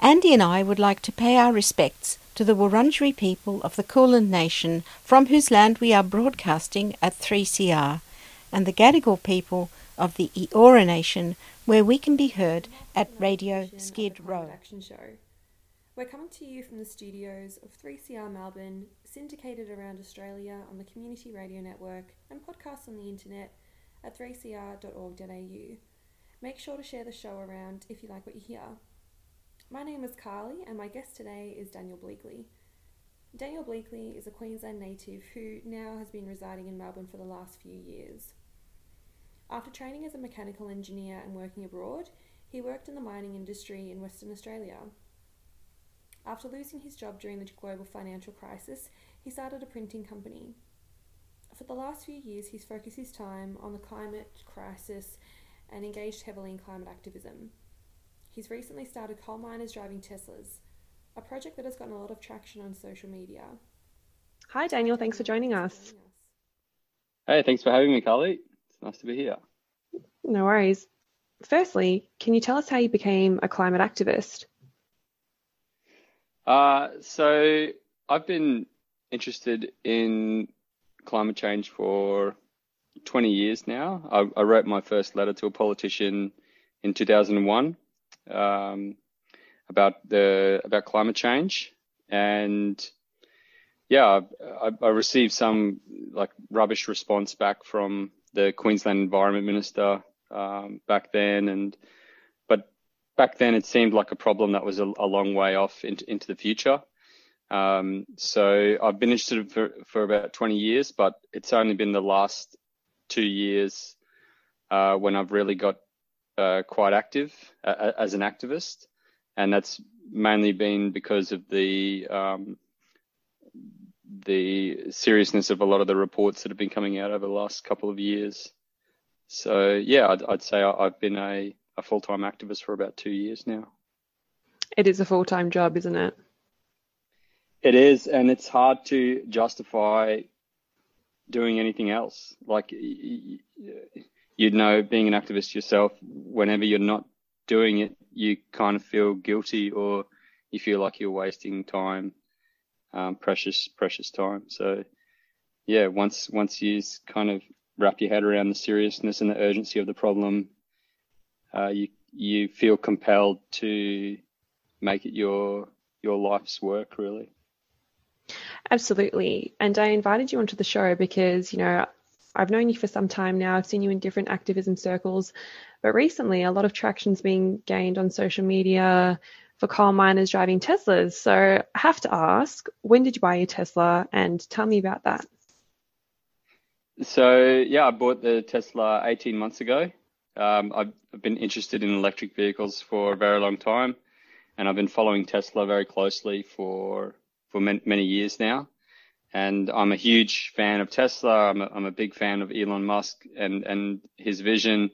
Andy and I would like to pay our respects to the Wurundjeri people of the Kulin Nation from whose land we are broadcasting at 3CR, and the Gadigal people of the Eora Nation where we can be heard at Radio Skid Row. We're coming to you from the studios of 3CR Melbourne, syndicated around Australia on the Community Radio Network and podcasts on the internet at 3cr.org.au. Make sure to share the show around if you like what you hear. My name is Carly, and my guest today is Daniel Bleakley. Daniel Bleakley is a Queensland native who now has been residing in Melbourne for the last few years. After training as a mechanical engineer and working abroad, he worked in the mining industry in Western Australia. After losing his job during the global financial crisis, he started a printing company. For the last few years, he's focused his time on the climate crisis and engaged heavily in climate activism. He's recently started Coal Miners Driving Teslas, a project that has gotten a lot of traction on social media. Hi, Daniel. Thanks for joining us. Hey, thanks for having me, Carly. It's nice to be here. No worries. Firstly, can you tell us how you became a climate activist? Uh, so, I've been interested in climate change for 20 years now. I, I wrote my first letter to a politician in 2001 um, about the about climate change, and yeah, I, I, received some like rubbish response back from the Queensland Environment Minister um, back then, and but back then it seemed like a problem that was a, a long way off into into the future. Um, so I've been interested for, for about 20 years, but it's only been the last two years uh, when I've really got uh, quite active uh, as an activist, and that's mainly been because of the um, the seriousness of a lot of the reports that have been coming out over the last couple of years. So yeah, I'd, I'd say I've been a, a full time activist for about two years now. It is a full time job, isn't it? It is, and it's hard to justify doing anything else. Like you'd know being an activist yourself, whenever you're not doing it, you kind of feel guilty or you feel like you're wasting time, um, precious, precious time. So yeah, once, once you kind of wrap your head around the seriousness and the urgency of the problem, uh, you, you feel compelled to make it your, your life's work really. Absolutely. And I invited you onto the show because, you know, I've known you for some time now. I've seen you in different activism circles, but recently a lot of traction's being gained on social media for coal miners driving Teslas. So I have to ask, when did you buy your Tesla and tell me about that? So yeah, I bought the Tesla 18 months ago. Um, I've, I've been interested in electric vehicles for a very long time, and I've been following Tesla very closely for for many, many years now and I'm a huge fan of Tesla. I'm a, I'm a big fan of Elon Musk and and his vision,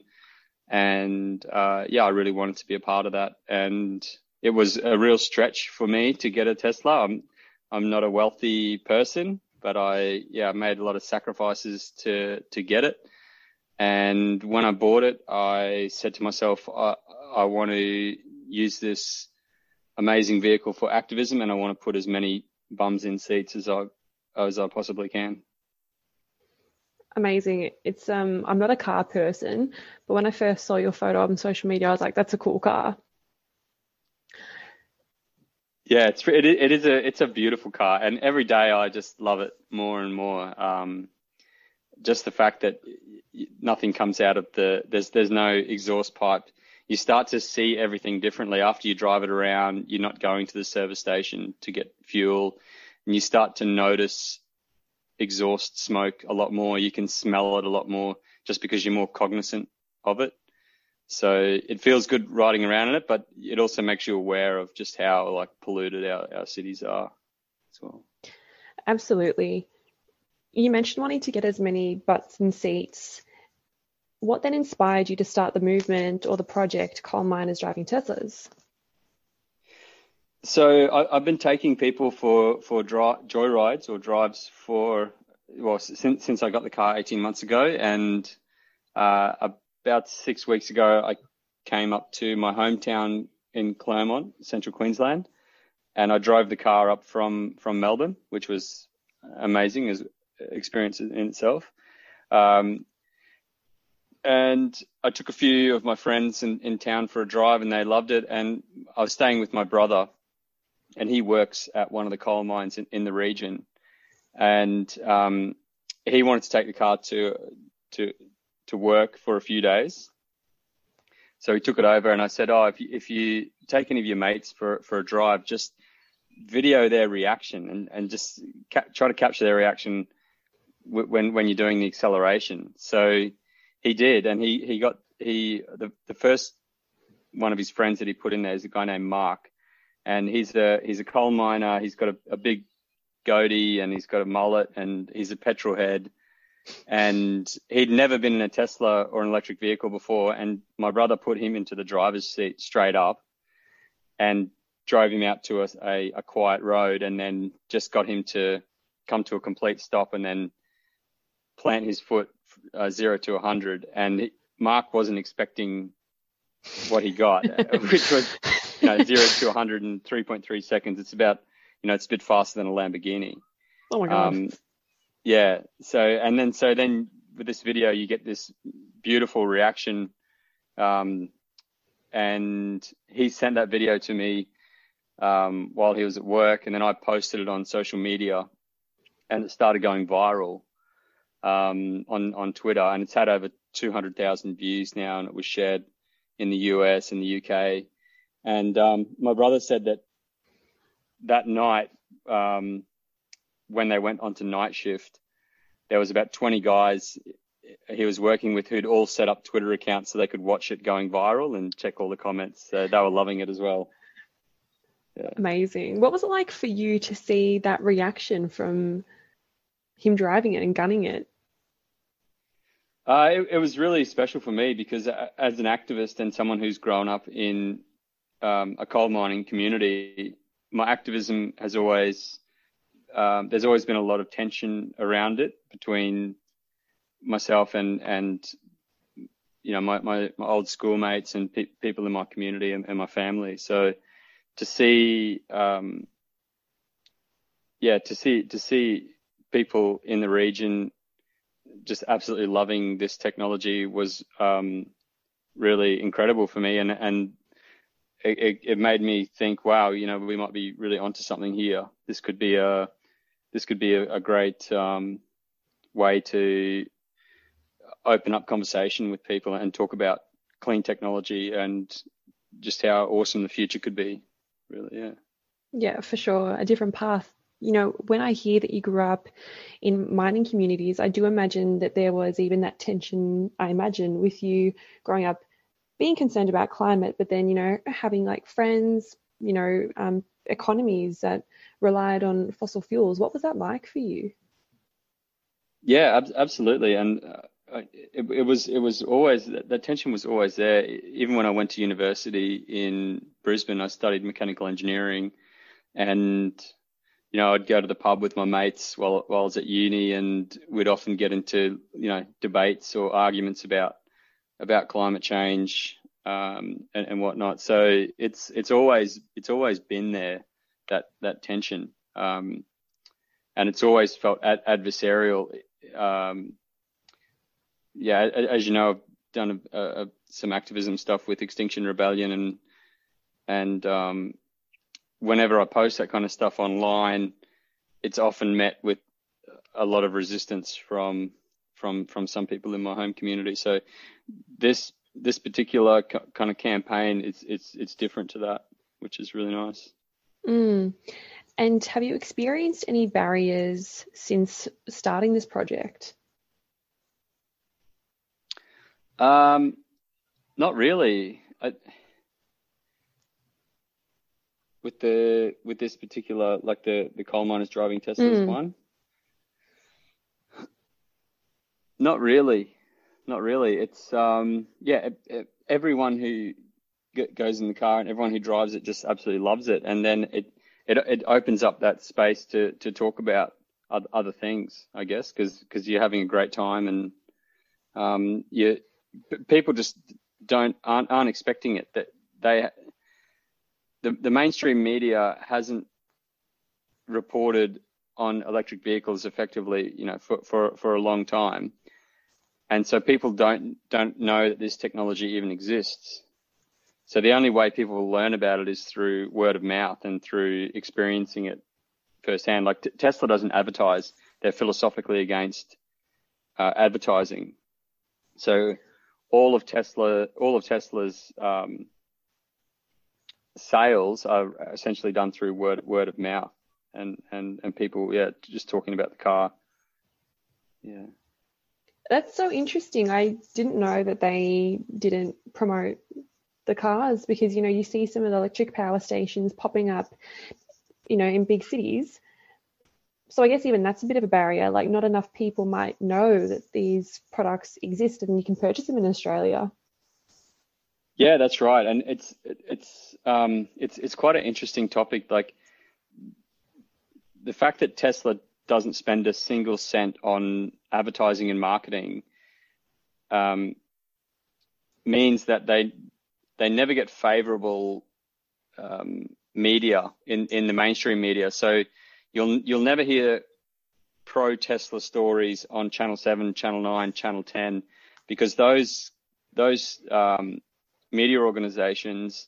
and uh, yeah, I really wanted to be a part of that. And it was a real stretch for me to get a Tesla. I'm I'm not a wealthy person, but I yeah made a lot of sacrifices to to get it. And when I bought it, I said to myself, I, I want to use this amazing vehicle for activism, and I want to put as many bums in seats as I as I possibly can. Amazing. It's um I'm not a car person, but when I first saw your photo on social media, I was like, that's a cool car. Yeah, it's it, it is a it's a beautiful car, and every day I just love it more and more. Um, just the fact that nothing comes out of the there's there's no exhaust pipe. You start to see everything differently after you drive it around. You're not going to the service station to get fuel and you start to notice exhaust smoke a lot more. You can smell it a lot more just because you're more cognizant of it. so it feels good riding around in it, but it also makes you aware of just how like polluted our, our cities are as well. Absolutely. You mentioned wanting to get as many butts and seats. What then inspired you to start the movement or the project Coal Miners Driving Teslas? So I, have been taking people for for dry, joyrides or drives for well since since I got the car 18 months ago, and uh, about six weeks ago I came up to my hometown in Clermont, Central Queensland, and I drove the car up from from Melbourne, which was amazing as experience in itself. Um, and I took a few of my friends in, in town for a drive, and they loved it. And I was staying with my brother, and he works at one of the coal mines in, in the region, and um, he wanted to take the car to to to work for a few days. So he took it over, and I said, "Oh, if you, if you take any of your mates for for a drive, just video their reaction and and just ca- try to capture their reaction w- when when you're doing the acceleration." So he did, and he he got he the the first one of his friends that he put in there is a guy named Mark, and he's a he's a coal miner. He's got a, a big goatee and he's got a mullet and he's a petrol head. And he'd never been in a Tesla or an electric vehicle before. And my brother put him into the driver's seat straight up and drove him out to a, a, a quiet road and then just got him to come to a complete stop and then plant his foot uh, zero to 100. And he, Mark wasn't expecting what he got, which was know, zero to 100 in 3.3 seconds. It's about, you know, it's a bit faster than a Lamborghini. Oh my god. Um, yeah. So and then so then with this video you get this beautiful reaction, um, and he sent that video to me um, while he was at work, and then I posted it on social media, and it started going viral um, on on Twitter, and it's had over 200,000 views now, and it was shared in the US and the UK. And um, my brother said that that night, um, when they went onto night shift, there was about 20 guys he was working with who'd all set up Twitter accounts so they could watch it going viral and check all the comments. So they were loving it as well. Yeah. Amazing. What was it like for you to see that reaction from him driving it and gunning it? Uh, it, it, was really special for me because uh, as an activist and someone who's grown up in um, a coal mining community, my activism has always um, there's always been a lot of tension around it between myself and and you know my my, my old schoolmates and pe- people in my community and, and, my family. So to see um, yeah to see to see people in the region just absolutely loving this technology was um, really incredible for me, and and it, it, made me think, wow, you know, we might be really onto something here. This could be a this could be a, a great um, way to open up conversation with people and talk about clean technology and just how awesome the future could be. Really, yeah. Yeah, for sure. A different path you know, when I hear that you grew up in mining communities, I do imagine that there was even that tension, I imagine, with you growing up being concerned about climate, but then, you know, having like friends, you know, um, economies that relied on fossil fuels. What was that like for you? Yeah, ab- absolutely. And uh, it, it, was it was always that tension was always there. Even when I went to university in Brisbane, I studied mechanical engineering, and you know, I'd go to the pub with my mates while, while I was at uni, and we'd often get into you know debates or arguments about about climate change um, and, and, whatnot. So it's it's always it's always been there that that tension, um, and it's always felt ad- adversarial. Um, yeah, as you know, I've done a, a, some activism stuff with Extinction Rebellion and and um, whenever I post that kind of stuff online, it's often met with a lot of resistance from from from some people in my home community. So this this particular kind of campaign it's it's it's different to that, which is really nice. Mm. And have you experienced any barriers since starting this project? Um, not really. I, with the with this particular like the the coal miners driving Teslas Mm. one. Not really, not really. It's um yeah, e- e- everyone who g- goes in the car and everyone who drives it just absolutely loves it, and then it it it opens up that space to to talk about other, things, I guess, because you're having a great time and um you people just don't aren't aren't expecting it that they the the mainstream media hasn't reported on electric vehicles effectively, you know, for, for, for a long time. And so people don't don't know that this technology even exists. So the only way people will learn about it is through word of mouth and through experiencing it firsthand. Like Tesla doesn't advertise; they're philosophically against uh, advertising. So all of Tesla, all of Tesla's um, sales are essentially done through word word of mouth and and and people yeah just talking about the car yeah That's so interesting. I didn't know that they didn't promote the cars because, you know, you see some of the electric power stations popping up, you know, in big cities. So I guess even that's a bit of a barrier. Like, not enough people might know that these products exist and you can purchase them in Australia. yeah that's right and it's it's um it's it's quite an interesting topic like the fact that Tesla doesn't spend a single cent on advertising and marketing um, means that they they never get favorable um, media in, in the mainstream media. So you'll you'll never hear pro Tesla stories on Channel Seven, Channel Nine, Channel Ten, because those those um, media organizations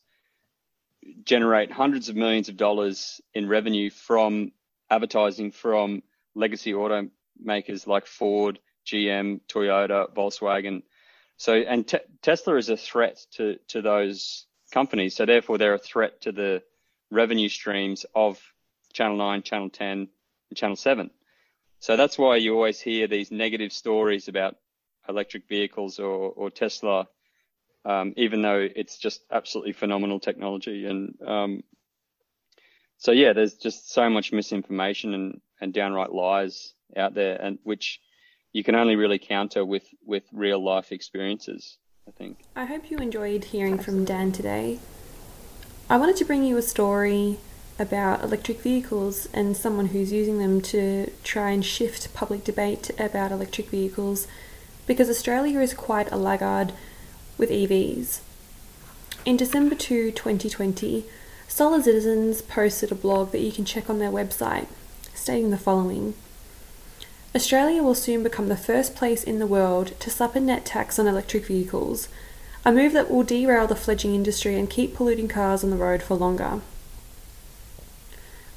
generate hundreds of millions of dollars in revenue from advertising from legacy automakers like Ford, GM, Toyota, Volkswagen. So, and te- Tesla is a threat to, to those companies. So therefore they're a threat to the revenue streams of Channel 9, Channel 10, and Channel 7. So that's why you always hear these negative stories about electric vehicles or, or Tesla, um, even though it's just absolutely phenomenal technology. And um, so yeah, there's just so much misinformation and, and downright lies out there, and which you can only really counter with with real life experiences. I think. I hope you enjoyed hearing from Dan today. I wanted to bring you a story about electric vehicles and someone who's using them to try and shift public debate about electric vehicles because Australia is quite a laggard with EVs. In December 2, 2020, Solar Citizens posted a blog that you can check on their website stating the following. Australia will soon become the first place in the world to slap a net tax on electric vehicles, a move that will derail the fledgling industry and keep polluting cars on the road for longer.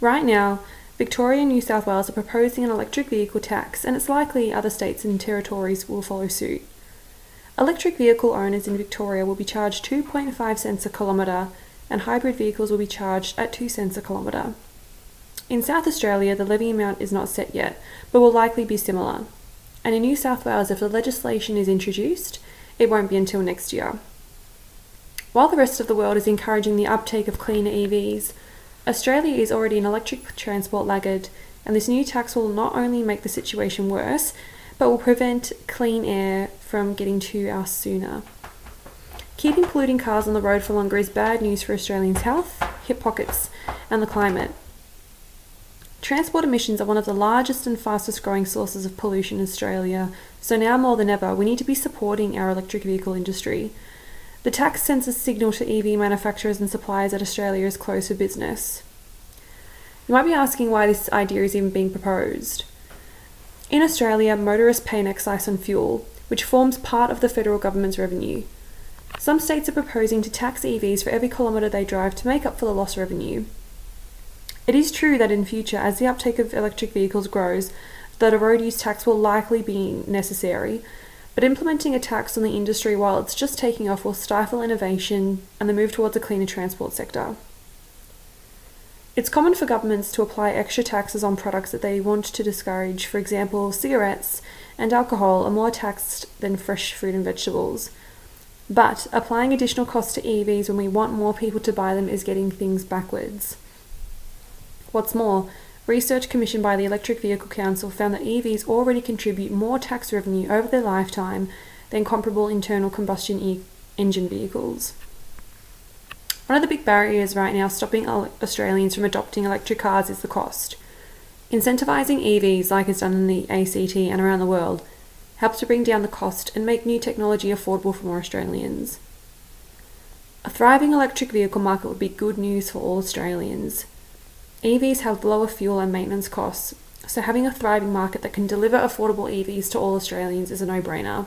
Right now, Victoria and New South Wales are proposing an electric vehicle tax, and it's likely other states and territories will follow suit. Electric vehicle owners in Victoria will be charged 2.5 cents a kilometre, and hybrid vehicles will be charged at 2 cents a kilometre. In South Australia, the levy amount is not set yet, but will likely be similar. And in New South Wales, if the legislation is introduced, it won't be until next year. While the rest of the world is encouraging the uptake of cleaner EVs, Australia is already an electric transport laggard, and this new tax will not only make the situation worse, but will prevent clean air from getting to us sooner. Keeping polluting cars on the road for longer is bad news for Australians' health, hip pockets, and the climate. Transport emissions are one of the largest and fastest growing sources of pollution in Australia, so now more than ever, we need to be supporting our electric vehicle industry. The tax sends a signal to EV manufacturers and suppliers that Australia is closed for business. You might be asking why this idea is even being proposed. In Australia, motorists pay an excise on fuel, which forms part of the federal government's revenue. Some states are proposing to tax EVs for every kilometre they drive to make up for the lost revenue. It is true that in future, as the uptake of electric vehicles grows, that a road use tax will likely be necessary, but implementing a tax on the industry while it's just taking off will stifle innovation and the move towards a cleaner transport sector. It's common for governments to apply extra taxes on products that they want to discourage. For example, cigarettes and alcohol are more taxed than fresh fruit and vegetables. But applying additional costs to EVs when we want more people to buy them is getting things backwards. What's more, research commissioned by the Electric Vehicle Council found that EVs already contribute more tax revenue over their lifetime than comparable internal combustion e- engine vehicles. One of the big barriers right now stopping Australians from adopting electric cars is the cost. Incentivising EVs, like is done in the ACT and around the world, helps to bring down the cost and make new technology affordable for more Australians. A thriving electric vehicle market would be good news for all Australians. EVs have lower fuel and maintenance costs, so having a thriving market that can deliver affordable EVs to all Australians is a no brainer.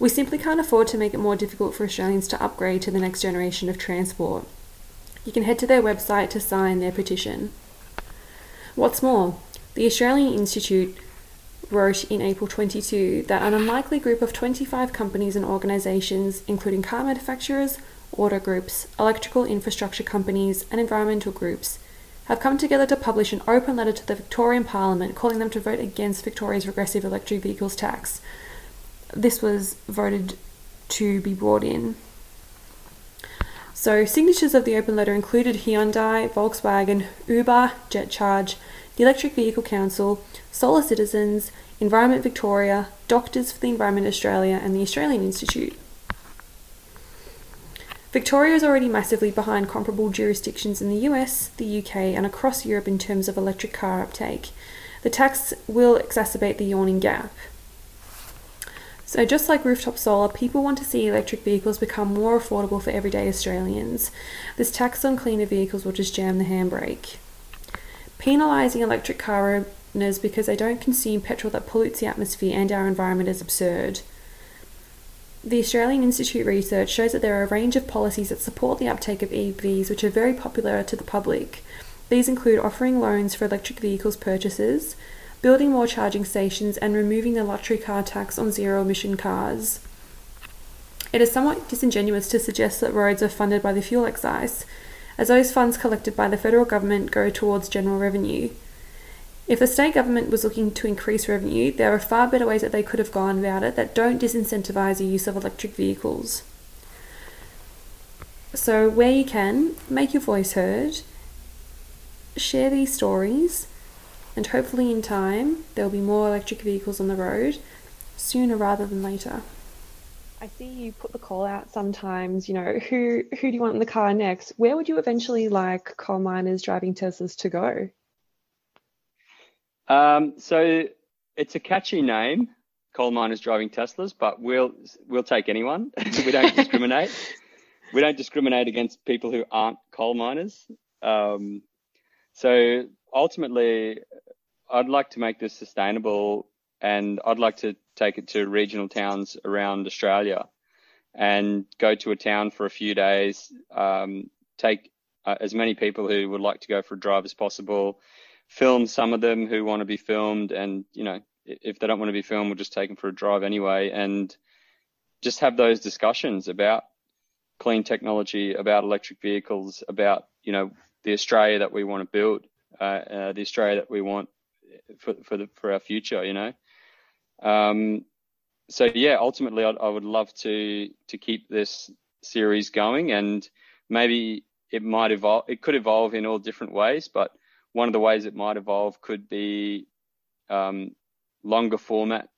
We simply can't afford to make it more difficult for Australians to upgrade to the next generation of transport. You can head to their website to sign their petition. What's more, the Australian Institute wrote in April 22 that an unlikely group of 25 companies and organisations, including car manufacturers, auto groups, electrical infrastructure companies, and environmental groups, have come together to publish an open letter to the Victorian Parliament calling them to vote against Victoria's regressive electric vehicles tax. This was voted to be brought in. So, signatures of the open letter included Hyundai, Volkswagen, Uber, JetCharge, the Electric Vehicle Council, Solar Citizens, Environment Victoria, Doctors for the Environment Australia, and the Australian Institute. Victoria is already massively behind comparable jurisdictions in the US, the UK, and across Europe in terms of electric car uptake. The tax will exacerbate the yawning gap. So, just like rooftop solar, people want to see electric vehicles become more affordable for everyday Australians. This tax on cleaner vehicles will just jam the handbrake. Penalising electric car owners because they don't consume petrol that pollutes the atmosphere and our environment is absurd. The Australian Institute research shows that there are a range of policies that support the uptake of EVs which are very popular to the public. These include offering loans for electric vehicles purchases, building more charging stations, and removing the luxury car tax on zero emission cars. It is somewhat disingenuous to suggest that roads are funded by the fuel excise, as those funds collected by the federal government go towards general revenue. If the state government was looking to increase revenue, there are far better ways that they could have gone about it that don't disincentivise the use of electric vehicles. So, where you can, make your voice heard, share these stories, and hopefully in time there will be more electric vehicles on the road sooner rather than later. I see you put the call out sometimes, you know, who who do you want in the car next? Where would you eventually like coal miners driving Teslas to go? Um, so it's a catchy name, coal miners driving Teslas, but we'll we'll take anyone. we don't discriminate. we don't discriminate against people who aren't coal miners. Um, so ultimately, I'd like to make this sustainable and I'd like to take it to regional towns around Australia and go to a town for a few days, um, take uh, as many people who would like to go for a drive as possible, film some of them who want to be filmed, and you know if they don't want to be filmed, we'll just take them for a drive anyway, and just have those discussions about clean technology, about electric vehicles, about you know the Australia that we want to build, uh, uh, the Australia that we want for for the for our future, you know. Um, so yeah, ultimately, I'd, I would love to to keep this series going, and maybe it might evolve. It could evolve in all different ways, but one of the ways it might evolve could be um, longer format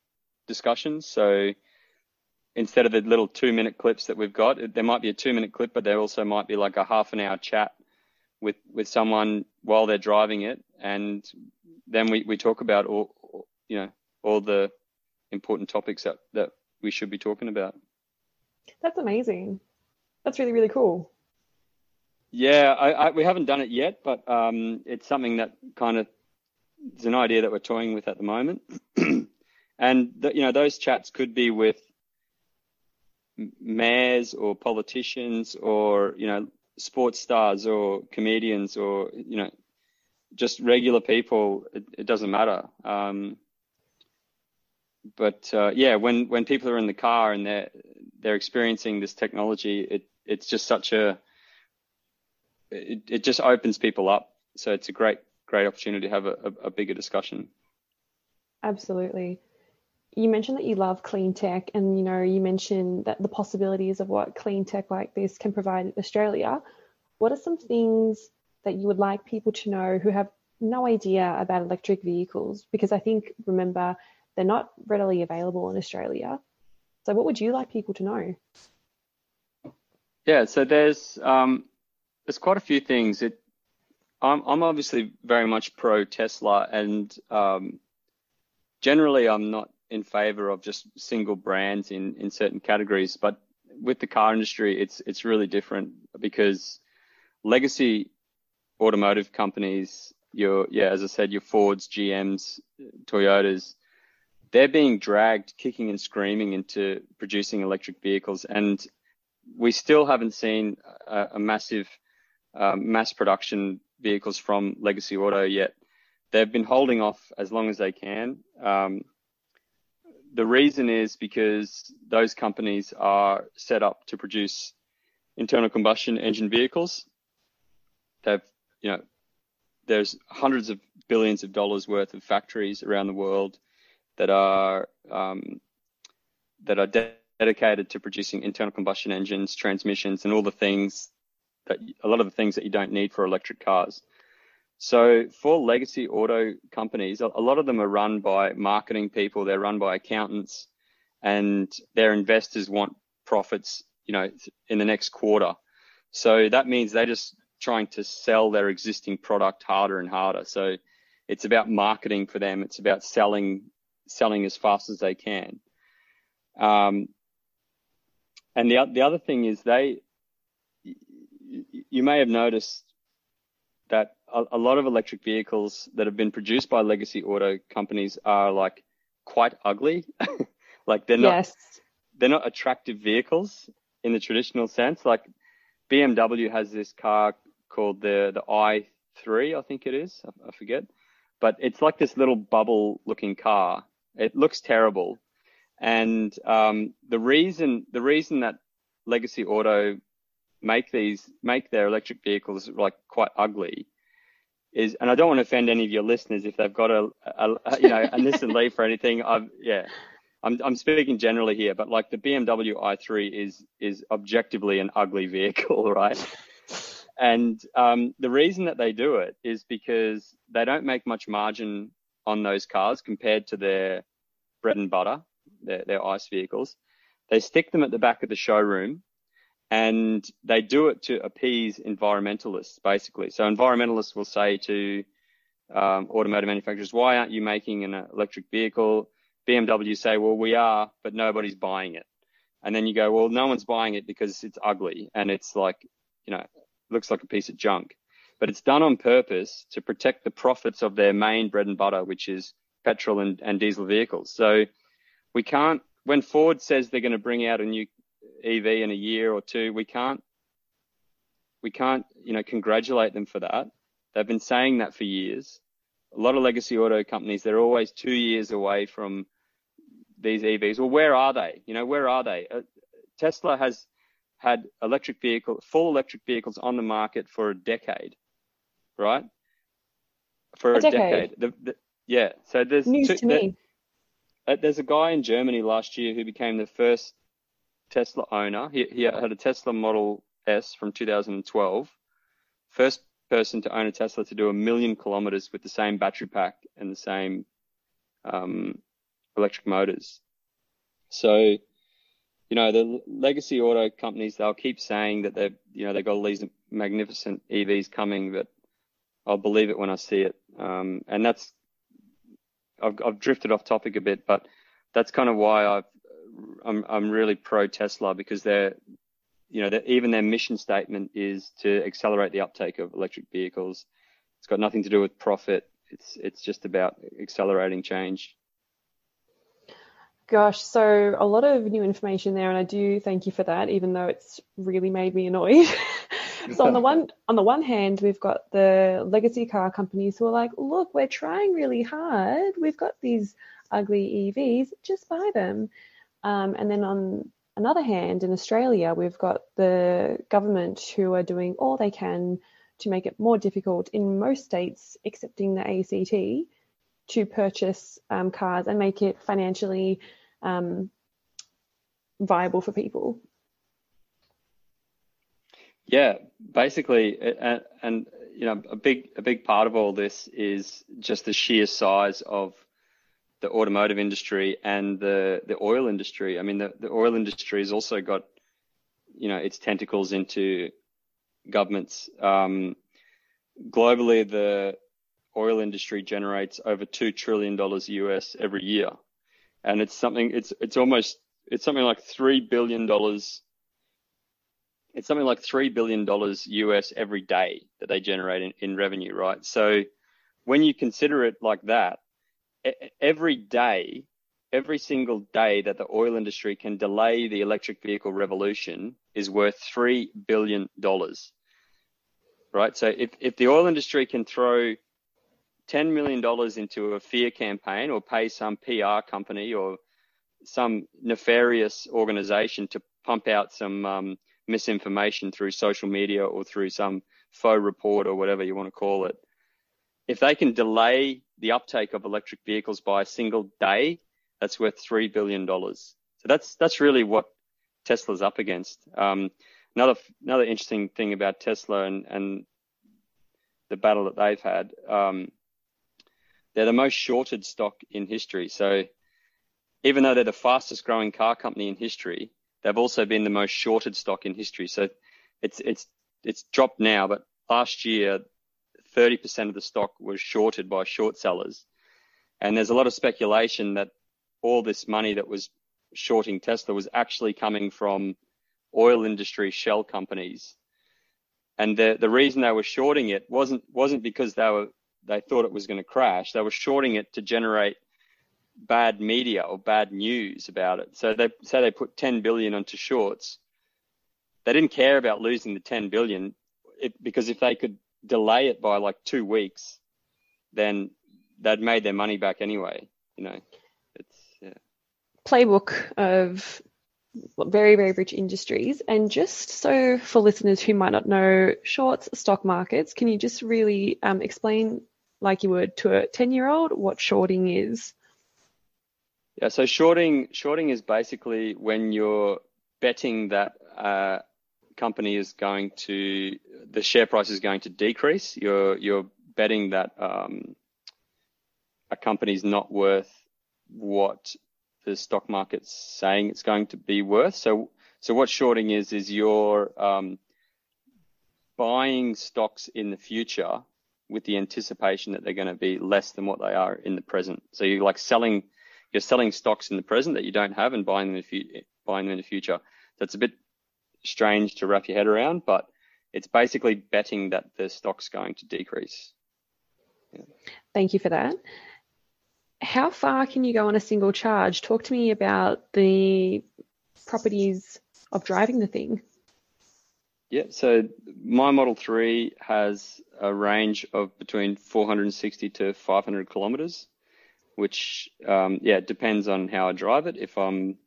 discussions. So instead of the little two minute clips that we've got, there might be a two minute clip, but there also might be like a half an hour chat with with someone while they're driving it, and then we, we talk about all you know all the important topics that, that we should be talking about. That's amazing. That's really, really cool. Yeah, I, I, we haven't done it yet, but um, it's something that kind of is an idea that we're toying with at the moment. and the, you know, those chats could be with mayors or politicians or you know sports stars or comedians or you know just regular people. It, it doesn't matter. Um, but uh, yeah, when when people are in the car and they're they're experiencing this technology, it it's just such a it, it just opens people up. So it's a great great opportunity to have a, a, a bigger discussion. Absolutely. you mentioned that you love clean tech, and you know you mentioned that the possibilities of what clean tech like this can provide Australia. What are some things that you would like people to know who have no idea about electric vehicles? Because I think remember they're not readily available in Australia. So what would you like people to know? Yeah, so there's um, there's quite a few things. It I'm I'm obviously very much pro Tesla, and um, generally I'm not in favor of just single brands in, in certain categories. But with the car industry, it's it's really different because legacy automotive companies, your yeah, as I said, your Fords, GMs, Toyotas, they're being dragged kicking and screaming into producing electric vehicles, and we still haven't seen a, a massive um, mass production vehicles from legacy auto yet. They've been holding off as long as they can. Um, the reason is because those companies are set up to produce internal combustion engine vehicles. They've, you know, there's hundreds of billions of dollars worth of factories around the world that are um, that are de- dedicated to producing internal combustion engines, transmissions, and all the things that a lot of the things that you don't need for electric cars. So for legacy auto companies, a lot of them are run by marketing people. They're run by accountants and their investors want profits, you know, in the next quarter. So that means they're just trying to sell their existing product harder and harder. So it's about marketing for them. It's about selling, selling as fast as they can. Um, and the, the other thing is they, you may have noticed that a, a, lot of electric vehicles that have been produced by legacy auto companies are like quite ugly. like they're not yes. they're not attractive vehicles in the traditional sense. Like BMW has this car called the the i3, I think it is. I, I forget. But it's like this little bubble looking car. It looks terrible. And um, the reason the reason that legacy auto make these make their electric vehicles like quite ugly is and I don't want to offend any of your listeners if they've got a, a, a you know a Nissan Leaf or anything. I've yeah I'm I'm speaking generally here but like the BMW i3 is is objectively an ugly vehicle right? And um, the reason that they do it is because they don't make much margin on those cars compared to their bread and butter their, their ICE vehicles. They stick them at the back of the showroom and they do it to appease environmentalists, basically. So environmentalists will say to um, automotive manufacturers, "Why aren't you making an electric vehicle?" BMW say, "Well, we are, but nobody's buying it." And then you go, "Well, no one's buying it because it's ugly and it's like, you know, looks like a piece of junk." But it's done on purpose to protect the profits of their main bread and butter, which is petrol and, and diesel vehicles. So we can't when Ford says they're going to bring out a new EV in a year or two. We can't, we can't, you know, congratulate them for that. They've been saying that for years. A lot of legacy auto companies, they're always two years away from these EVs. Well, where are they? You know, where are they? Uh, Tesla has had electric vehicle, full electric vehicles on the market for a decade, right? For a, a decade. decade. The, the, yeah. So there's news two, to me. There, uh, there's a guy in Germany last year who became the first Tesla owner. He, he had a Tesla Model S from 2012. First person to own a Tesla to do a million kilometers with the same battery pack and the same um, electric motors. So, you know, the legacy auto companies, they'll keep saying that they've, you know, they've got all these magnificent EVs coming, but I'll believe it when I see it. Um, and that's, I've, I've drifted off topic a bit, but that's kind of why I've I'm I'm really pro Tesla because they're you know even their mission statement is to accelerate the uptake of electric vehicles. It's got nothing to do with profit. It's it's just about accelerating change. Gosh, so a lot of new information there, and I do thank you for that, even though it's really made me annoyed. so on the one on the one hand, we've got the legacy car companies who are like, look, we're trying really hard. We've got these ugly EVs, just buy them. Um, and then on another hand, in Australia, we've got the government who are doing all they can to make it more difficult in most states, excepting the ACT, to purchase um, cars and make it financially um, viable for people? Yeah, basically, and, and you know, a big a big part of all this is just the sheer size of the automotive industry and the the oil industry. I mean, the, the oil industry has also got, you know, its tentacles into governments. Um, globally, the oil industry generates over two trillion dollars US every year, and it's something. It's it's almost it's something like three billion dollars it's something like $3 billion US every day that they generate in, in revenue, right? So when you consider it like that, every day, every single day that the oil industry can delay the electric vehicle revolution is worth $3 billion, right? So if, if the oil industry can throw $10 million into a fear campaign or pay some PR company or some nefarious organization to pump out some um, misinformation through social media or through some faux report or whatever you want to call it, if they can delay the uptake of electric vehicles by a single day, that's worth three billion dollars. So that's that's really what Tesla's up against. Um, another another interesting thing about Tesla and and the battle that they've had, um, they're the most shorted stock in history. So even though they're the fastest growing car company in history, They've also been the most shorted stock in history. So it's it's it's dropped now, but last year 30% of the stock was shorted by short sellers. And there's a lot of speculation that all this money that was shorting Tesla was actually coming from oil industry shell companies. And the the reason they were shorting it wasn't wasn't because they were they thought it was going to crash. They were shorting it to generate bad media or bad news about it. So they say they put 10 billion onto shorts. They didn't care about losing the 10 billion it, because if they could delay it by like two weeks, then they'd made their money back anyway. You know, it's yeah. Playbook of very very rich industries and just so for listeners who might not know shorts stock markets can you just really um, explain like you would to a 10 year old what shorting is yeah, so shorting shorting is basically when you're betting that uh, company is going to the share price is going to decrease. You're you're betting that um, a company is not worth what the stock market's saying it's going to be worth. So so what shorting is is you're um, buying stocks in the future with the anticipation that they're going to be less than what they are in the present. So you're like selling you're selling stocks in the present that you don't have and buying them in the, buying them in the future. That's a bit strange to wrap your head around, but it's basically betting that the stock's going to decrease. Yeah. Thank you for that. How far can you go on a single charge? Talk to me about the properties of driving the thing. Yeah, so my Model 3 has a range of between 460 to 500 kilometers which um, yeah it depends on how I drive it. If I'm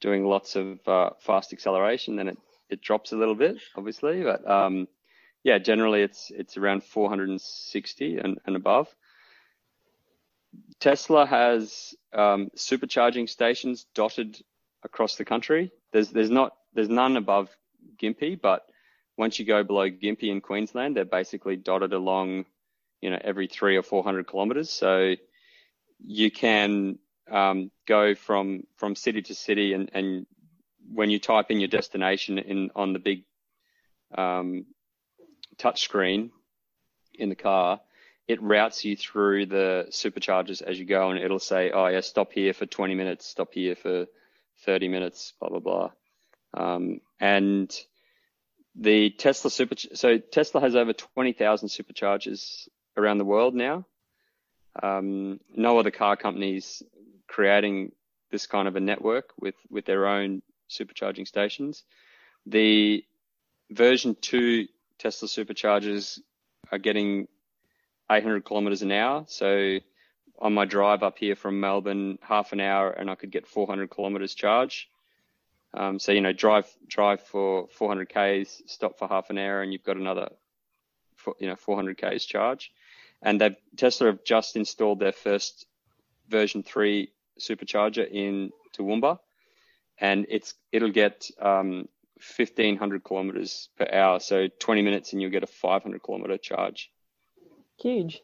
doing lots of uh, fast acceleration, then it, it drops a little bit, obviously. But um, yeah, generally it's it's around 460 and, and above. Tesla has um, supercharging stations dotted across the country. There's there's not there's none above Gympie, but once you go below Gympie in Queensland, they're basically dotted along, you know, every three or four hundred kilometers. So you can um, go from from city to city, and, and when you type in your destination in on the big um, touch screen in the car, it routes you through the superchargers as you go, and it'll say, "Oh yeah, stop here for 20 minutes, stop here for 30 minutes, blah blah blah." Um, and the Tesla super, so Tesla has over 20,000 superchargers around the world now. Um, no other car companies creating this kind of a network with, with their own supercharging stations. The version two Tesla superchargers are getting 800 kilometers an hour. So on my drive up here from Melbourne, half an hour and I could get 400 kilometers charge. Um, so, you know, drive, drive for 400 Ks, stop for half an hour and you've got another, you know, 400 Ks charge. and they've Tesla have just installed their first version three supercharger in Toowoomba, and it's it'll get um, 1500 kilometers per hour, so 20 minutes, and you'll get a 500 kilometer charge. Huge.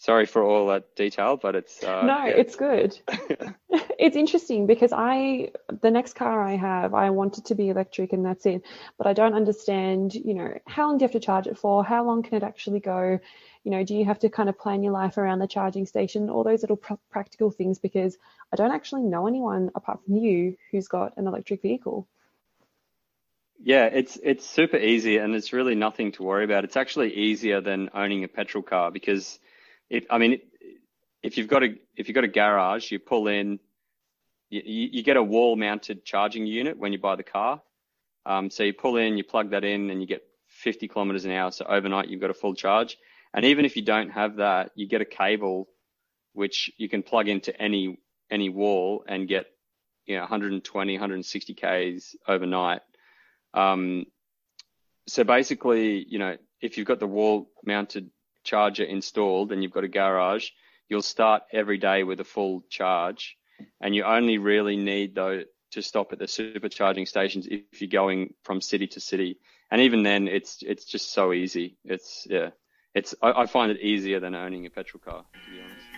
Sorry for all that detail, but it's uh, no, yeah. it's good. it's interesting because I the next car I have, I want it to be electric and that's it. But I don't understand, you know, how long do you have to charge it for? How long can it actually go? You know, do you have to kind of plan your life around the charging station? All those little pr- practical things because I don't actually know anyone apart from you who's got an electric vehicle. Yeah, it's it's super easy and it's really nothing to worry about. It's actually easier than owning a petrol car because if I mean if you've got a if you've got a garage, you pull in, you, you get a wall mounted charging unit when you buy the car. Um, so you pull in, you plug that in, and you get 50 kilometers an hour. So overnight you've got a full charge. And even if you don't have that, you get a cable which you can plug into any any wall and get you know 120, 160 k's overnight. Um, so basically, you know, if you've got the wall mounted charger installed and you've got a garage, you'll start every day with a full charge, and you only really need though to stop at the supercharging stations if you're going from city to city. And even then, it's it's just so easy. It's yeah, it's I, I find it easier than owning a petrol car to be honest.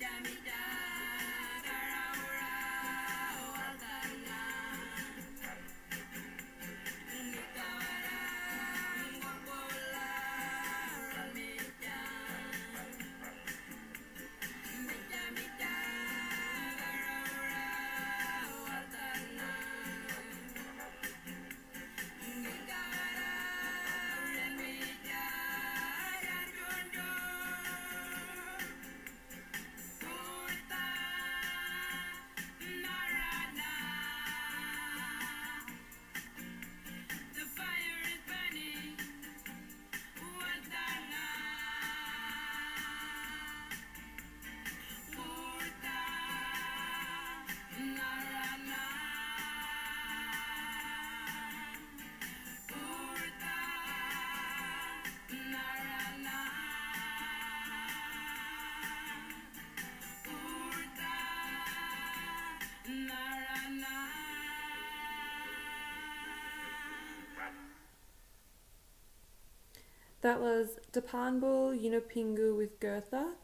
da mi. That was Dhapanbal Yunupingu with Gurtha.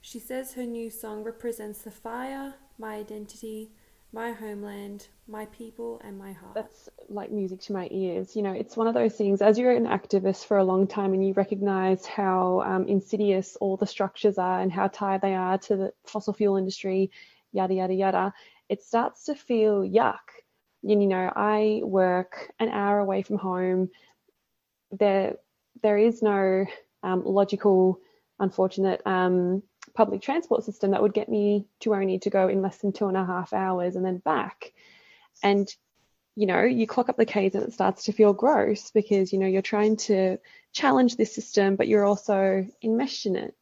She says her new song represents the fire, my identity, my homeland, my people, and my heart. That's like music to my ears. You know, it's one of those things, as you're an activist for a long time and you recognize how um, insidious all the structures are and how tied they are to the fossil fuel industry, yada, yada, yada, it starts to feel yuck. You know, I work an hour away from home. There, there is no um, logical, unfortunate um, public transport system that would get me to where I need to go in less than two and a half hours and then back. And you know, you clock up the K's and it starts to feel gross because, you know, you're trying to challenge this system, but you're also enmeshed in it.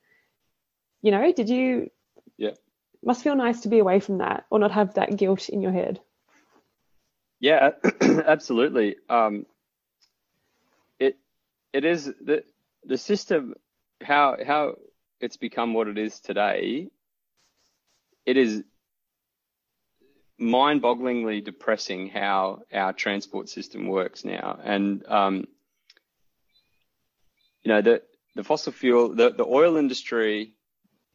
You know, did you? Yeah. Must feel nice to be away from that or not have that guilt in your head. Yeah, absolutely. Um, it is the the system how how it's become what it is today. It is mind-bogglingly depressing how our transport system works now, and um, you know the the fossil fuel, the, the oil industry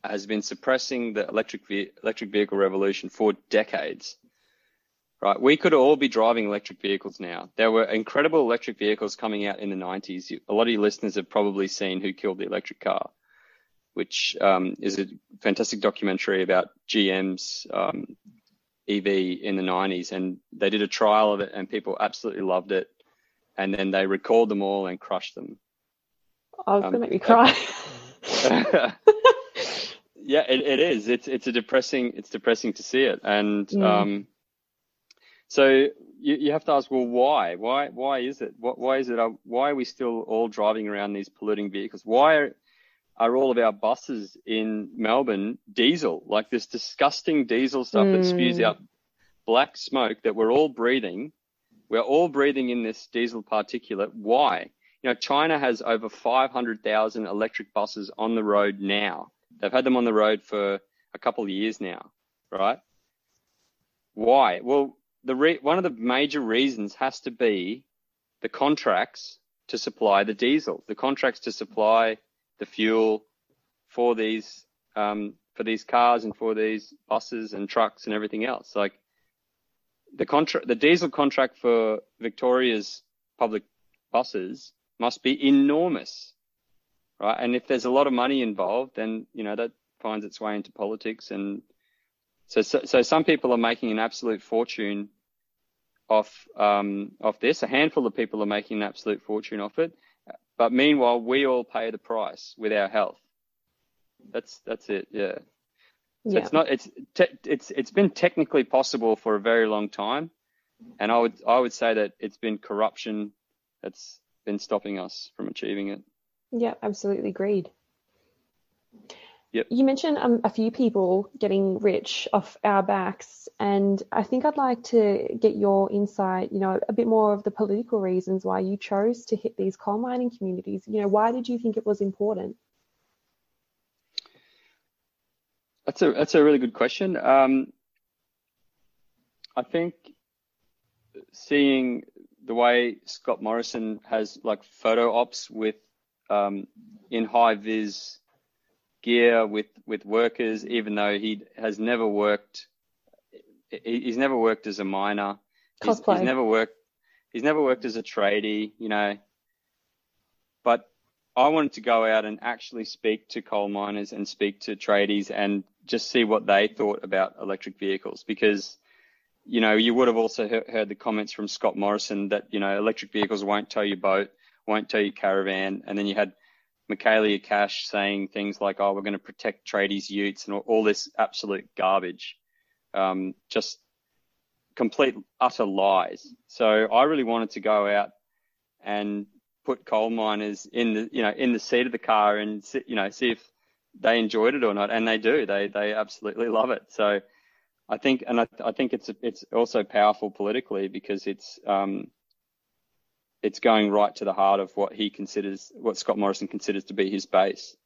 has been suppressing the electric electric vehicle revolution for decades. Right, we could all be driving electric vehicles now. There were incredible electric vehicles coming out in the 90s. A lot of your listeners have probably seen Who Killed the Electric Car, which um, is a fantastic documentary about GM's um, EV in the 90s, and they did a trial of it, and people absolutely loved it. And then they recalled them all and crushed them. Oh, it's um, gonna make me cry. yeah, it, it is. It's it's a depressing. It's depressing to see it, and mm. um, so you, you have to ask, well, why? Why why is it? What, why is it? Uh, why are we still all driving around these polluting vehicles? Why are are all of our buses in Melbourne diesel, like this disgusting diesel stuff mm. that spews hmm. out black smoke that we're all breathing. We're all breathing in this diesel particulate. Why? You know, China has over 500,000 electric buses on the road now. They've had them on the road for a couple of years now, right? Why? Well, the re- one of the major reasons has to be the contracts to supply the diesel, the contracts to supply the fuel for these um, for these cars and for these buses and trucks and everything else. Like the contract, the diesel contract for Victoria's public buses must be enormous, right? And if there's a lot of money involved, then you know that finds its way into politics, and so so, so some people are making an absolute fortune off um, off this. A handful of people are making an absolute fortune off it. But meanwhile, we all pay the price with our health. That's that's it. Yeah. So yeah. it's not it's te- it's it's been technically possible for a very long time, and I would I would say that it's been corruption that's been stopping us from achieving it. Yeah, absolutely agreed. Yep. You mentioned um, a few people getting rich off our backs, and I think I'd like to get your insight, you know, a bit more of the political reasons why you chose to hit these coal mining communities. You know, why did you think it was important? That's a that's a really good question. Um, I think seeing the way Scott Morrison has like photo ops with um, in high vis gear with with workers, even though he has never worked. He's never worked as a miner. He's, he's never worked. He's never worked as a tradie. You know, but I wanted to go out and actually speak to coal miners and speak to tradies and just see what they thought about electric vehicles because you know you would have also heard the comments from Scott Morrison that you know electric vehicles won't tow your boat, won't tow your caravan, and then you had Michaelia Cash saying things like, "Oh, we're going to protect tradies' utes," and all, all this absolute garbage, um, just complete utter lies. So I really wanted to go out and put coal miners in the you know in the seat of the car and you know see if they enjoyed it or not, and they do. They they absolutely love it. So I think, and I, I think it's it's also powerful politically because it's um, it's going right to the heart of what he considers, what Scott Morrison considers to be his base.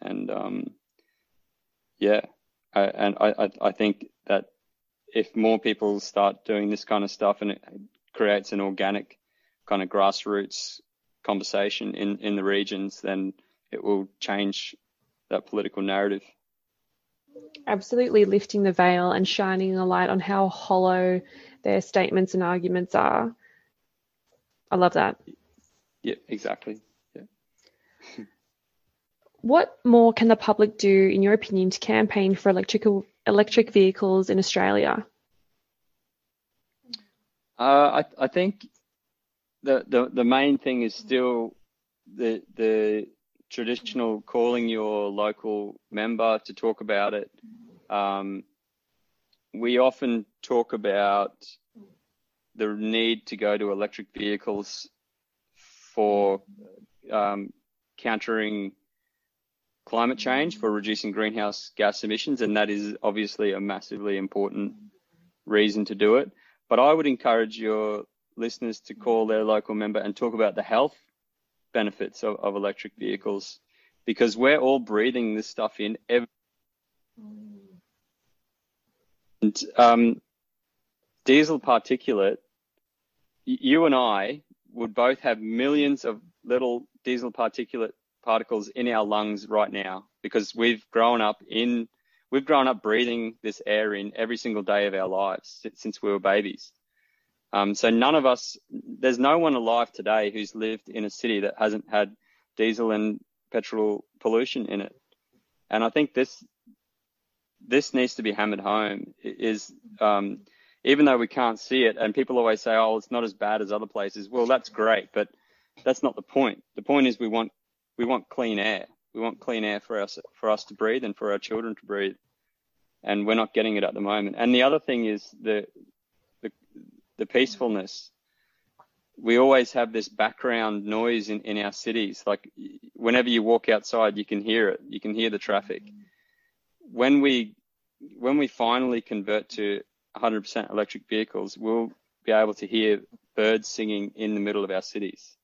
And um, yeah, I, and I, I think that if more people start doing this kind of stuff and it creates an organic kind of grassroots conversation in, in the regions, then it will change that political narrative. Absolutely lifting the veil and shining a light on how hollow their statements and arguments are. I love that. Yeah, exactly. Yeah. what more can the public do, in your opinion, to campaign for electrical electric vehicles in Australia? Uh, I, I think the, the the main thing is still the the traditional calling your local member to talk about it. Um, we often talk about the need to go to electric vehicles for um, countering climate change, for reducing greenhouse gas emissions, and that is obviously a massively important reason to do it. But I would encourage your listeners to call their local member and talk about the health benefits of, of electric vehicles because we're all breathing this stuff in every and, um, diesel particulate you and I would both have millions of little diesel particulate particles in our lungs right now because we've grown up in we've grown up breathing this air in every single day of our lives since we were babies. Um, so none of us, there's no one alive today who's lived in a city that hasn't had diesel and petrol pollution in it. And I think this this needs to be hammered home. Is um, even though we can't see it, and people always say, "Oh, it's not as bad as other places." Well, that's great, but that's not the point. The point is we want we want clean air. We want clean air for us for us to breathe and for our children to breathe, and we're not getting it at the moment. And the other thing is the the, the peacefulness. We always have this background noise in, in our cities. Like whenever you walk outside, you can hear it. You can hear the traffic. When we when we finally convert to 100% electric vehicles, we'll be able to hear birds singing in the middle of our cities.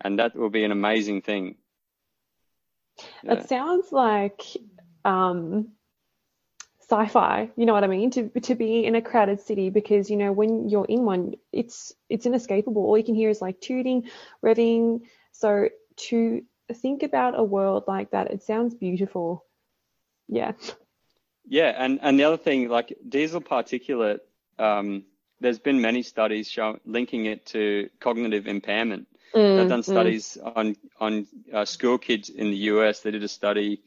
And that will be an amazing thing. Yeah. That sounds like um, sci-fi. You know what I mean? To to be in a crowded city because you know when you're in one, it's it's inescapable. All you can hear is like tooting, revving. So to think about a world like that, it sounds beautiful. Yeah. Yeah, and and the other thing, like diesel particulate, um, there's been many studies showing linking it to cognitive impairment. Mm, They've done mm. studies mm. on on uh, school kids in the US. They did a study,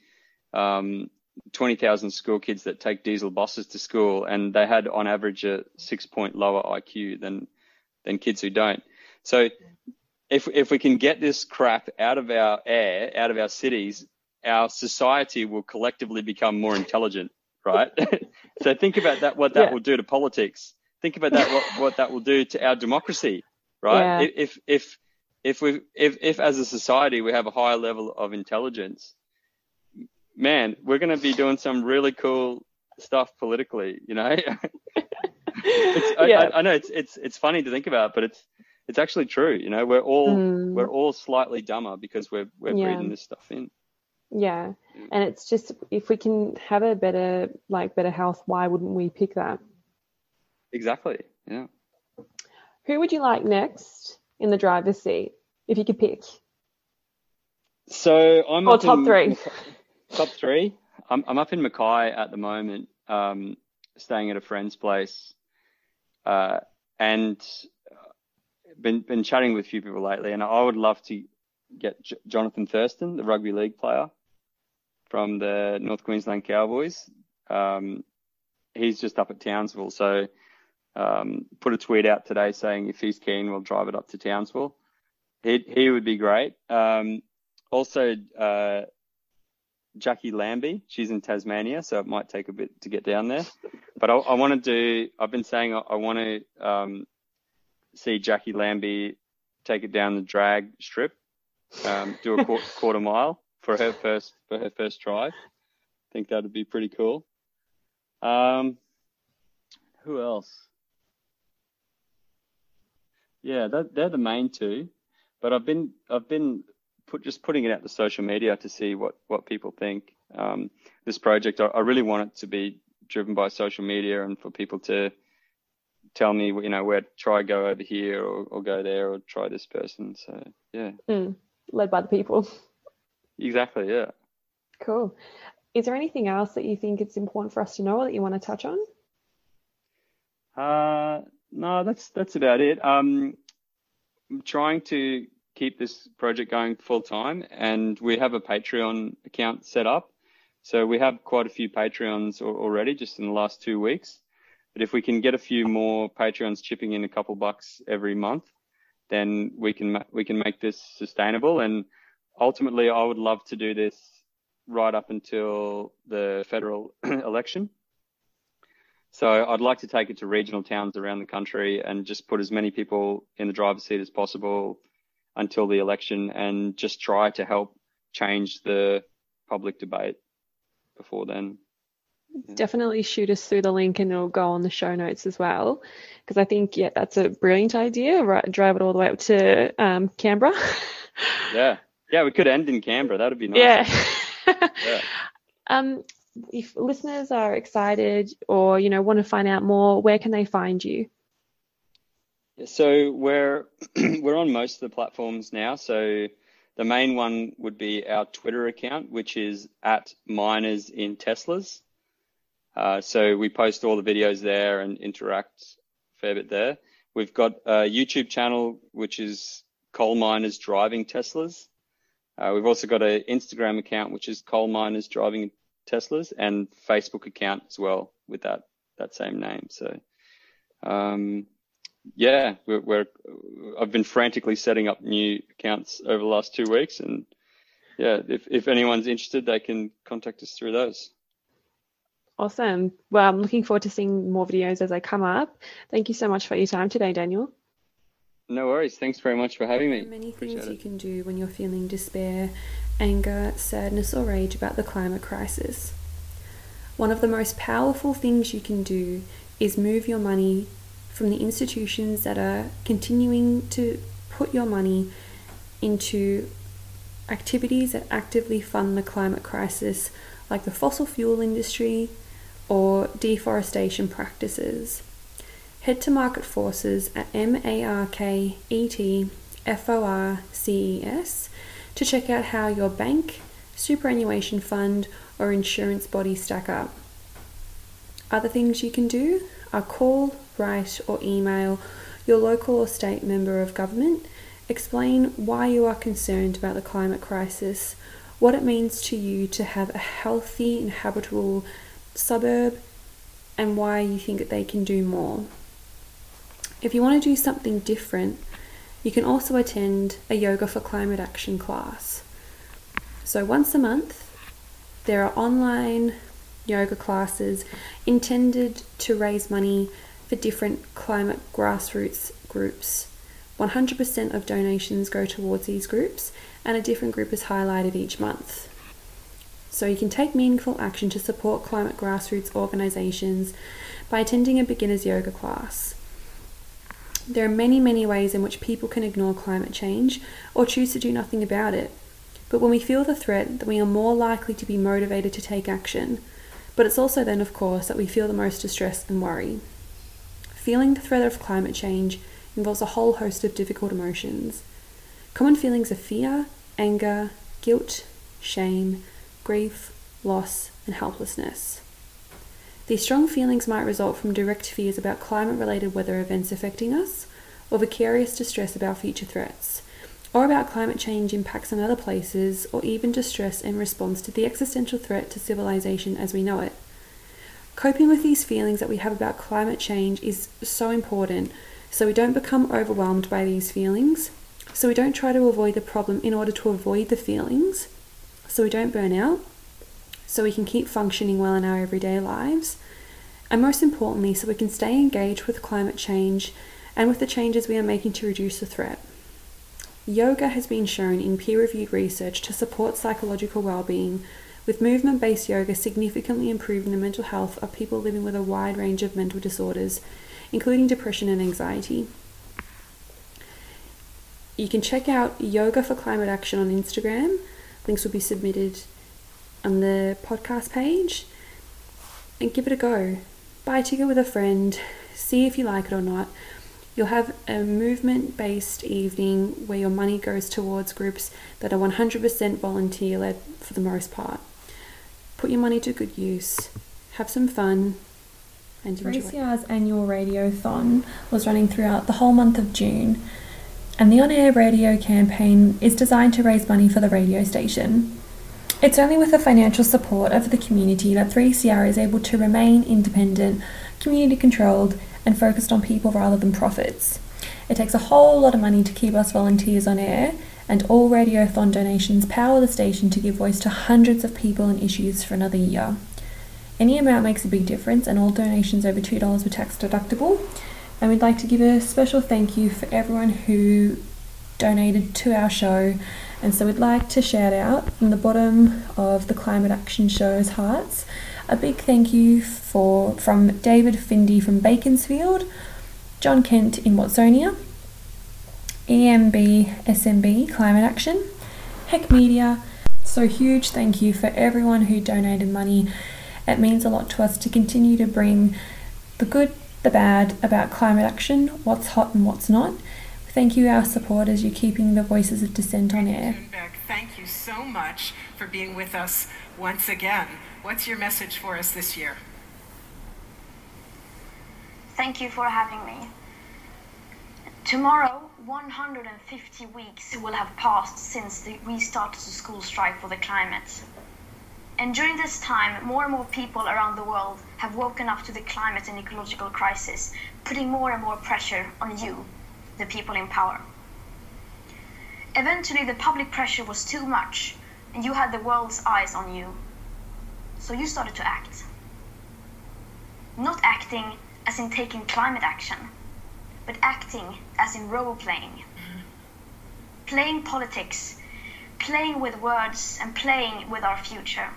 um, 20,000 school kids that take diesel buses to school, and they had on average a six point lower IQ than than kids who don't. So if if we can get this crap out of our air, out of our cities, our society will collectively become more intelligent right? so think about that, what that yeah. will do to politics. Think about that, what, what that will do to our democracy, right? Yeah. If, if, if we, if, if as a society we have a higher level of intelligence, man, we're going to be doing some really cool stuff politically, you know? yeah. I, I, know it's, it's, it's funny to think about, but it's, it's actually true. You know, we're all, mm. we're all slightly dumber because we're, we're yeah. breathing this stuff in. Yeah. And it's just if we can have a better like better health, why wouldn't we pick that? Exactly. Yeah. Who would you like next in the driver's seat if you could pick? So I'm or top three. top three. I'm I'm up in Mackay at the moment, um, staying at a friend's place, uh, and been been chatting with a few people lately, and I would love to get J- Johnathan Thurston, the rugby league player, from the North Queensland Cowboys. Um, he's just up at Townsville, so um, put a tweet out today saying if he's keen, we'll drive it up to Townsville. He he would be great. Um, also, uh, Jacqui Lambie, she's in Tasmania, so it might take a bit to get down there. But I, I want to do. I've been saying I, I want to um, see Jacqui Lambie take it down the drag strip, um, do a quarter mile for her first for her first try. I think that'd be pretty cool. Um, who else? Yeah, that, they're the main two. But I've been I've been put just putting it out to social media to see what what people think. Um, this project, I, I really want it to be driven by social media and for people to tell me, you know, where try go over here or, or go there or try this person. So yeah, Mm, led by the people. Exactly. Yeah. Cool. Is there anything else that you think it's important for us to know or that you want to touch on? Uh, no, that's that's about it. Um, I'm trying to keep this project going full time, and we have a Patreon account set up. So we have quite a few Patreons already, just in the last two weeks. But if we can get a few more Patreons chipping in a couple bucks every month, then we can we can make this sustainable. And ultimately, I would love to do this right up until the federal election. So I'd like to take it to regional towns around the country and just put as many people in the driver's seat as possible until the election and just try to help change the public debate before then. Definitely shoot us through the link and it'll go on the show notes as well. Because I think, yeah, that's a brilliant idea. Right, drive it all the way up to um, Canberra. Yeah. Yeah, we could end in Canberra. That'd be nice. Yeah. Yeah. Um, if listeners are excited or you know want to find out more, where can they find you? So we're we're on most of the platforms now. So the main one would be our Twitter account, which is at miners in Teslas. Uh, so we post all the videos there and interact a fair bit there. We've got a YouTube channel which is coal miners driving Teslas. Uh, we've also got an Instagram account which is coal miners driving Teslas and Facebook account as well with that that same name. So um, yeah, we're, we're I've been frantically setting up new accounts over the last two weeks, and yeah, if if anyone's interested, they can contact us through those. Awesome. Well, I'm looking forward to seeing more videos as they come up. Thank you so much for your time today, Daniel. No worries. Thanks very much for having There me. are many Appreciate things you can do when you're feeling despair, anger, sadness, or rage about the climate crisis. One of the most powerful things you can do is move your money from the institutions that are continuing to put your money into activities that actively fund the climate crisis, like the fossil fuel industry or deforestation practices. Head to Market Forces at M A R K E T F O R C E S to check out how your bank, superannuation fund, or insurance body stack up. Other things you can do are call, write, or email your local or state member of government, explain why you are concerned about the climate crisis, what it means to you to have a healthy and habitable suburb, and why you think that they can do more. If you want to do something different, you can also attend a Yoga for Climate Action class. So, once a month, there are online yoga classes intended to raise money for different climate grassroots groups. 100% of donations go towards these groups, and a different group is highlighted each month. So, you can take meaningful action to support climate grassroots organisations by attending a beginner's yoga class. There are many, many ways in which people can ignore climate change or choose to do nothing about it. But when we feel the threat, then we are more likely to be motivated to take action. But it's also then, of course, that we feel the most distress and worry. Feeling the threat of climate change involves a whole host of difficult emotions. Common feelings of fear, anger, guilt, shame, grief, loss, and helplessness. These strong feelings might result from direct fears about climate related weather events affecting us, or vicarious distress about future threats, or about climate change impacts on other places, or even distress in response to the existential threat to civilization as we know it. Coping with these feelings that we have about climate change is so important so we don't become overwhelmed by these feelings, so we don't try to avoid the problem in order to avoid the feelings, so we don't burn out, so we can keep functioning well in our everyday lives, and most importantly, so we can stay engaged with climate change and with the changes we are making to reduce the threat. Yoga has been shown in peer reviewed research to support psychological well being, with movement based yoga significantly improving the mental health of people living with a wide range of mental disorders, including depression and anxiety. You can check out Yoga for Climate Action on Instagram. Links will be submitted on the podcast page and give it a go. Buy a ticket with a friend, see if you like it or not. You'll have a movement based evening where your money goes towards groups that are 100% volunteer led for the most part. Put your money to good use, have some fun, and enjoy. 3CR's annual radiothon was running throughout the whole month of June, and the on air radio campaign is designed to raise money for the radio station. It's only with the financial support of the community that 3CR is able to remain independent, community controlled, and focused on people rather than profits. It takes a whole lot of money to keep us volunteers on air, and all Radiothon donations power the station to give voice to hundreds of people and issues for another year. Any amount makes a big difference, and all donations over $2 were tax deductible. And we'd like to give a special thank you for everyone who donated to our show. And so we'd like to shout out from the bottom of the Climate Action Show's hearts a big thank you for from David Findy from Beaconsfield, John Kent in Watsonia, EMB SMB Climate Action, Heck Media. So huge thank you for everyone who donated money. It means a lot to us to continue to bring the good, the bad about climate action, what's hot and what's not. Thank you, our supporters. You're keeping the voices of dissent on air. Thank you so much for being with us once again. What's your message for us this year? Thank you for having me. Tomorrow, 150 weeks will have passed since the, we started the school strike for the climate. And during this time, more and more people around the world have woken up to the climate and ecological crisis, putting more and more pressure on you, the people in power. Eventually, the public pressure was too much, and you had the world's eyes on you. So you started to act. Not acting as in taking climate action, but acting as in role playing. Playing politics, playing with words, and playing with our future.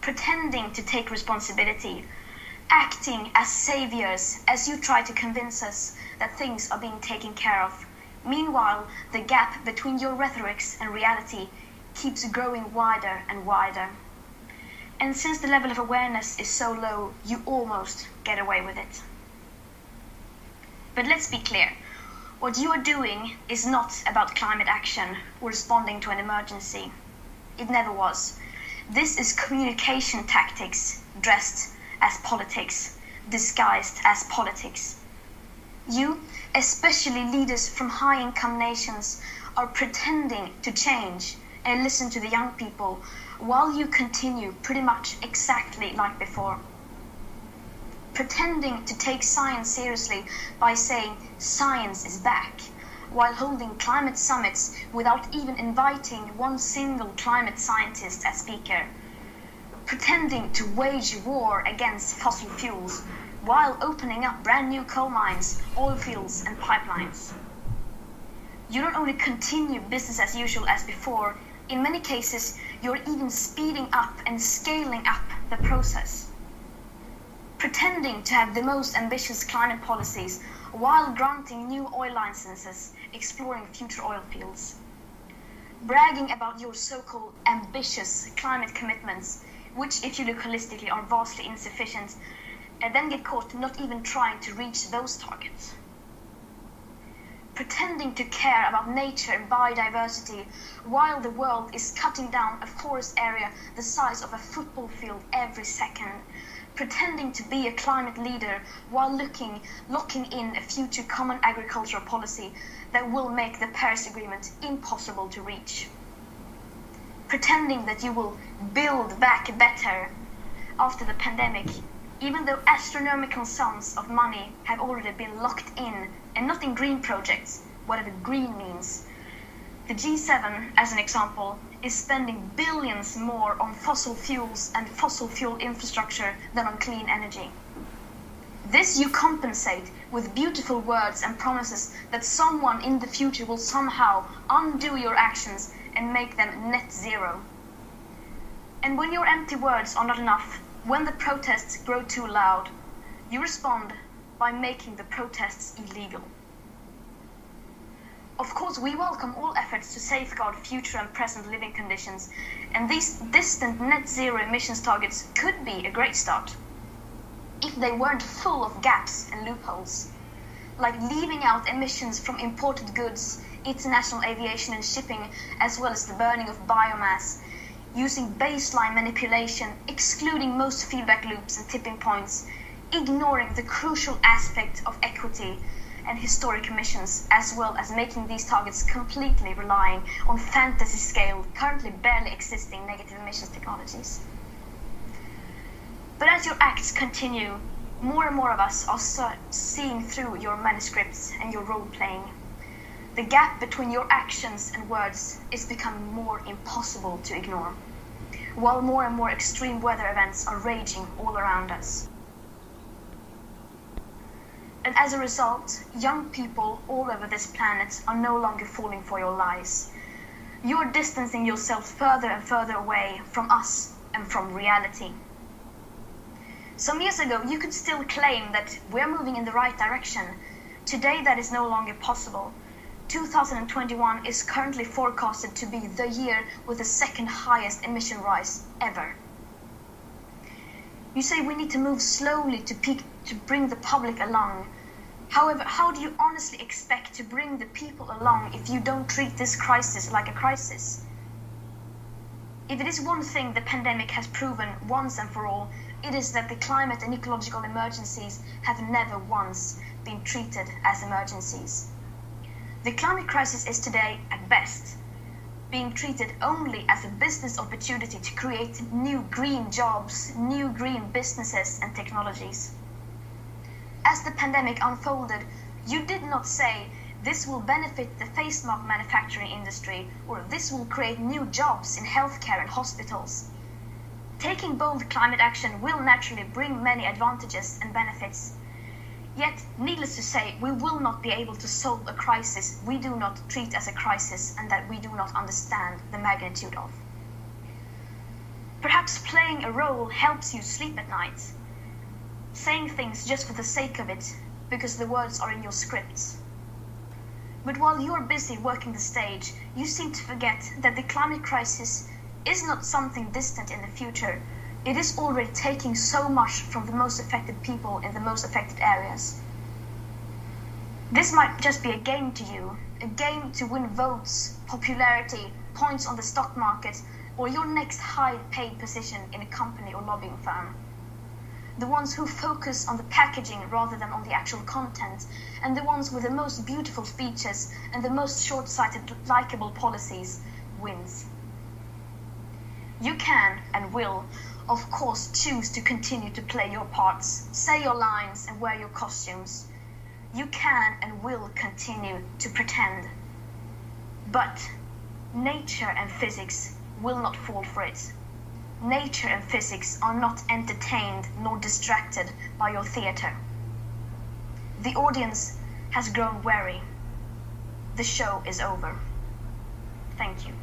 Pretending to take responsibility, acting as saviors as you try to convince us that things are being taken care of. Meanwhile, the gap between your rhetorics and reality keeps growing wider and wider. And since the level of awareness is so low, you almost get away with it. But let's be clear what you are doing is not about climate action or responding to an emergency. It never was. This is communication tactics dressed as politics, disguised as politics. You, especially leaders from high income nations, are pretending to change and listen to the young people while you continue pretty much exactly like before. Pretending to take science seriously by saying science is back, while holding climate summits without even inviting one single climate scientist as speaker. Pretending to wage war against fossil fuels while opening up brand new coal mines, oil fields, and pipelines. You don't only continue business as usual as before, in many cases, you're even speeding up and scaling up the process. Pretending to have the most ambitious climate policies while granting new oil licenses, exploring future oil fields. Bragging about your so called ambitious climate commitments, which, if you look holistically, are vastly insufficient, and then get caught not even trying to reach those targets pretending to care about nature and biodiversity while the world is cutting down a forest area the size of a football field every second, pretending to be a climate leader while looking, locking in a future common agricultural policy that will make the Paris Agreement impossible to reach. Pretending that you will build back better after the pandemic, even though astronomical sums of money have already been locked in and not in green projects, whatever green means. The G7, as an example, is spending billions more on fossil fuels and fossil fuel infrastructure than on clean energy. This you compensate with beautiful words and promises that someone in the future will somehow undo your actions and make them net zero. And when your empty words are not enough, when the protests grow too loud, you respond by making the protests illegal. Of course, we welcome all efforts to safeguard future and present living conditions, and these distant net zero emissions targets could be a great start. if they weren't full of gaps and loopholes, like leaving out emissions from imported goods, international aviation and shipping, as well as the burning of biomass, using baseline manipulation, excluding most feedback loops and tipping points, ignoring the crucial aspect of equity and historic emissions, as well as making these targets completely relying on fantasy scale, currently barely existing negative emissions technologies. But as your acts continue, more and more of us are seeing through your manuscripts and your role playing. The gap between your actions and words is becoming more impossible to ignore, while more and more extreme weather events are raging all around us. And as a result, young people all over this planet are no longer falling for your lies. You're distancing yourself further and further away from us and from reality. Some years ago, you could still claim that we're moving in the right direction. Today, that is no longer possible. 2021 is currently forecasted to be the year with the second highest emission rise ever. You say we need to move slowly to, peak, to bring the public along. However, how do you honestly expect to bring the people along if you don't treat this crisis like a crisis? If it is one thing the pandemic has proven once and for all, it is that the climate and ecological emergencies have never once been treated as emergencies. The climate crisis is today, at best, being treated only as a business opportunity to create new green jobs, new green businesses and technologies. As the pandemic unfolded, you did not say this will benefit the face mask manufacturing industry or this will create new jobs in healthcare and hospitals. Taking bold climate action will naturally bring many advantages and benefits. Yet, needless to say, we will not be able to solve a crisis we do not treat as a crisis and that we do not understand the magnitude of. Perhaps playing a role helps you sleep at night, saying things just for the sake of it, because the words are in your scripts. But while you're busy working the stage, you seem to forget that the climate crisis is not something distant in the future. It is already taking so much from the most affected people in the most affected areas. This might just be a game to you, a game to win votes, popularity, points on the stock market, or your next high paid position in a company or lobbying firm. The ones who focus on the packaging rather than on the actual content, and the ones with the most beautiful speeches and the most short sighted, likable policies wins. You can and will, of course, choose to continue to play your parts, say your lines, and wear your costumes. You can and will continue to pretend. But nature and physics will not fall for it. Nature and physics are not entertained nor distracted by your theater. The audience has grown weary. The show is over. Thank you.